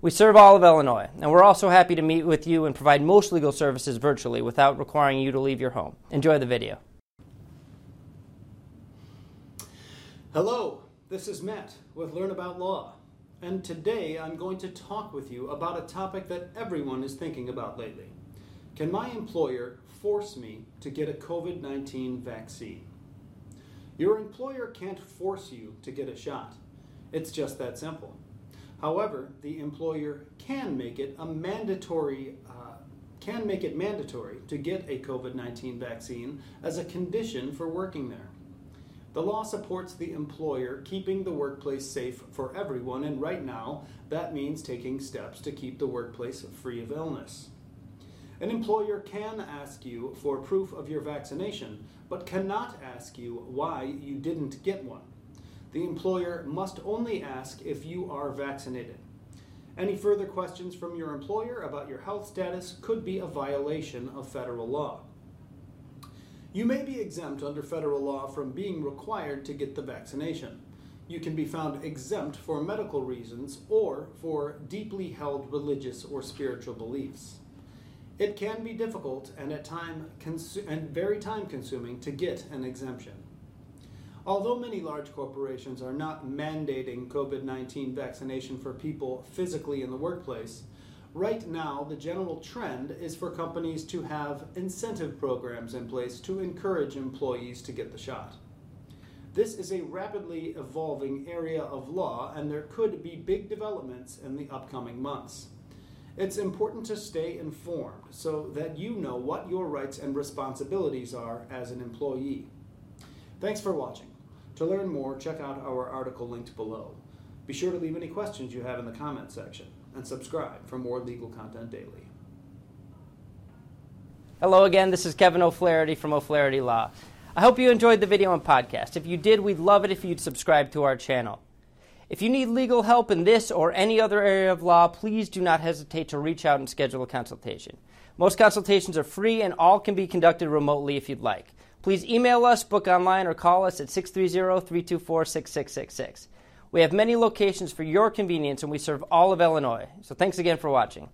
We serve all of Illinois, and we're also happy to meet with you and provide most legal services virtually without requiring you to leave your home. Enjoy the video. Hello, this is Matt with Learn About Law, and today I'm going to talk with you about a topic that everyone is thinking about lately. Can my employer force me to get a COVID 19 vaccine? Your employer can't force you to get a shot, it's just that simple. However, the employer can make it a mandatory uh, can make it mandatory to get a COVID-19 vaccine as a condition for working there. The law supports the employer keeping the workplace safe for everyone, and right now that means taking steps to keep the workplace free of illness. An employer can ask you for proof of your vaccination, but cannot ask you why you didn't get one the employer must only ask if you are vaccinated. Any further questions from your employer about your health status could be a violation of federal law. You may be exempt under federal law from being required to get the vaccination. You can be found exempt for medical reasons or for deeply held religious or spiritual beliefs. It can be difficult and at time consu- and very time consuming to get an exemption. Although many large corporations are not mandating COVID 19 vaccination for people physically in the workplace, right now the general trend is for companies to have incentive programs in place to encourage employees to get the shot. This is a rapidly evolving area of law, and there could be big developments in the upcoming months. It's important to stay informed so that you know what your rights and responsibilities are as an employee. Thanks for watching. To learn more, check out our article linked below. Be sure to leave any questions you have in the comment section and subscribe for more legal content daily. Hello again, this is Kevin O'Flaherty from O'Flaherty Law. I hope you enjoyed the video and podcast. If you did, we'd love it if you'd subscribe to our channel. If you need legal help in this or any other area of law, please do not hesitate to reach out and schedule a consultation. Most consultations are free and all can be conducted remotely if you'd like. Please email us, book online, or call us at 630 324 6666. We have many locations for your convenience and we serve all of Illinois. So thanks again for watching.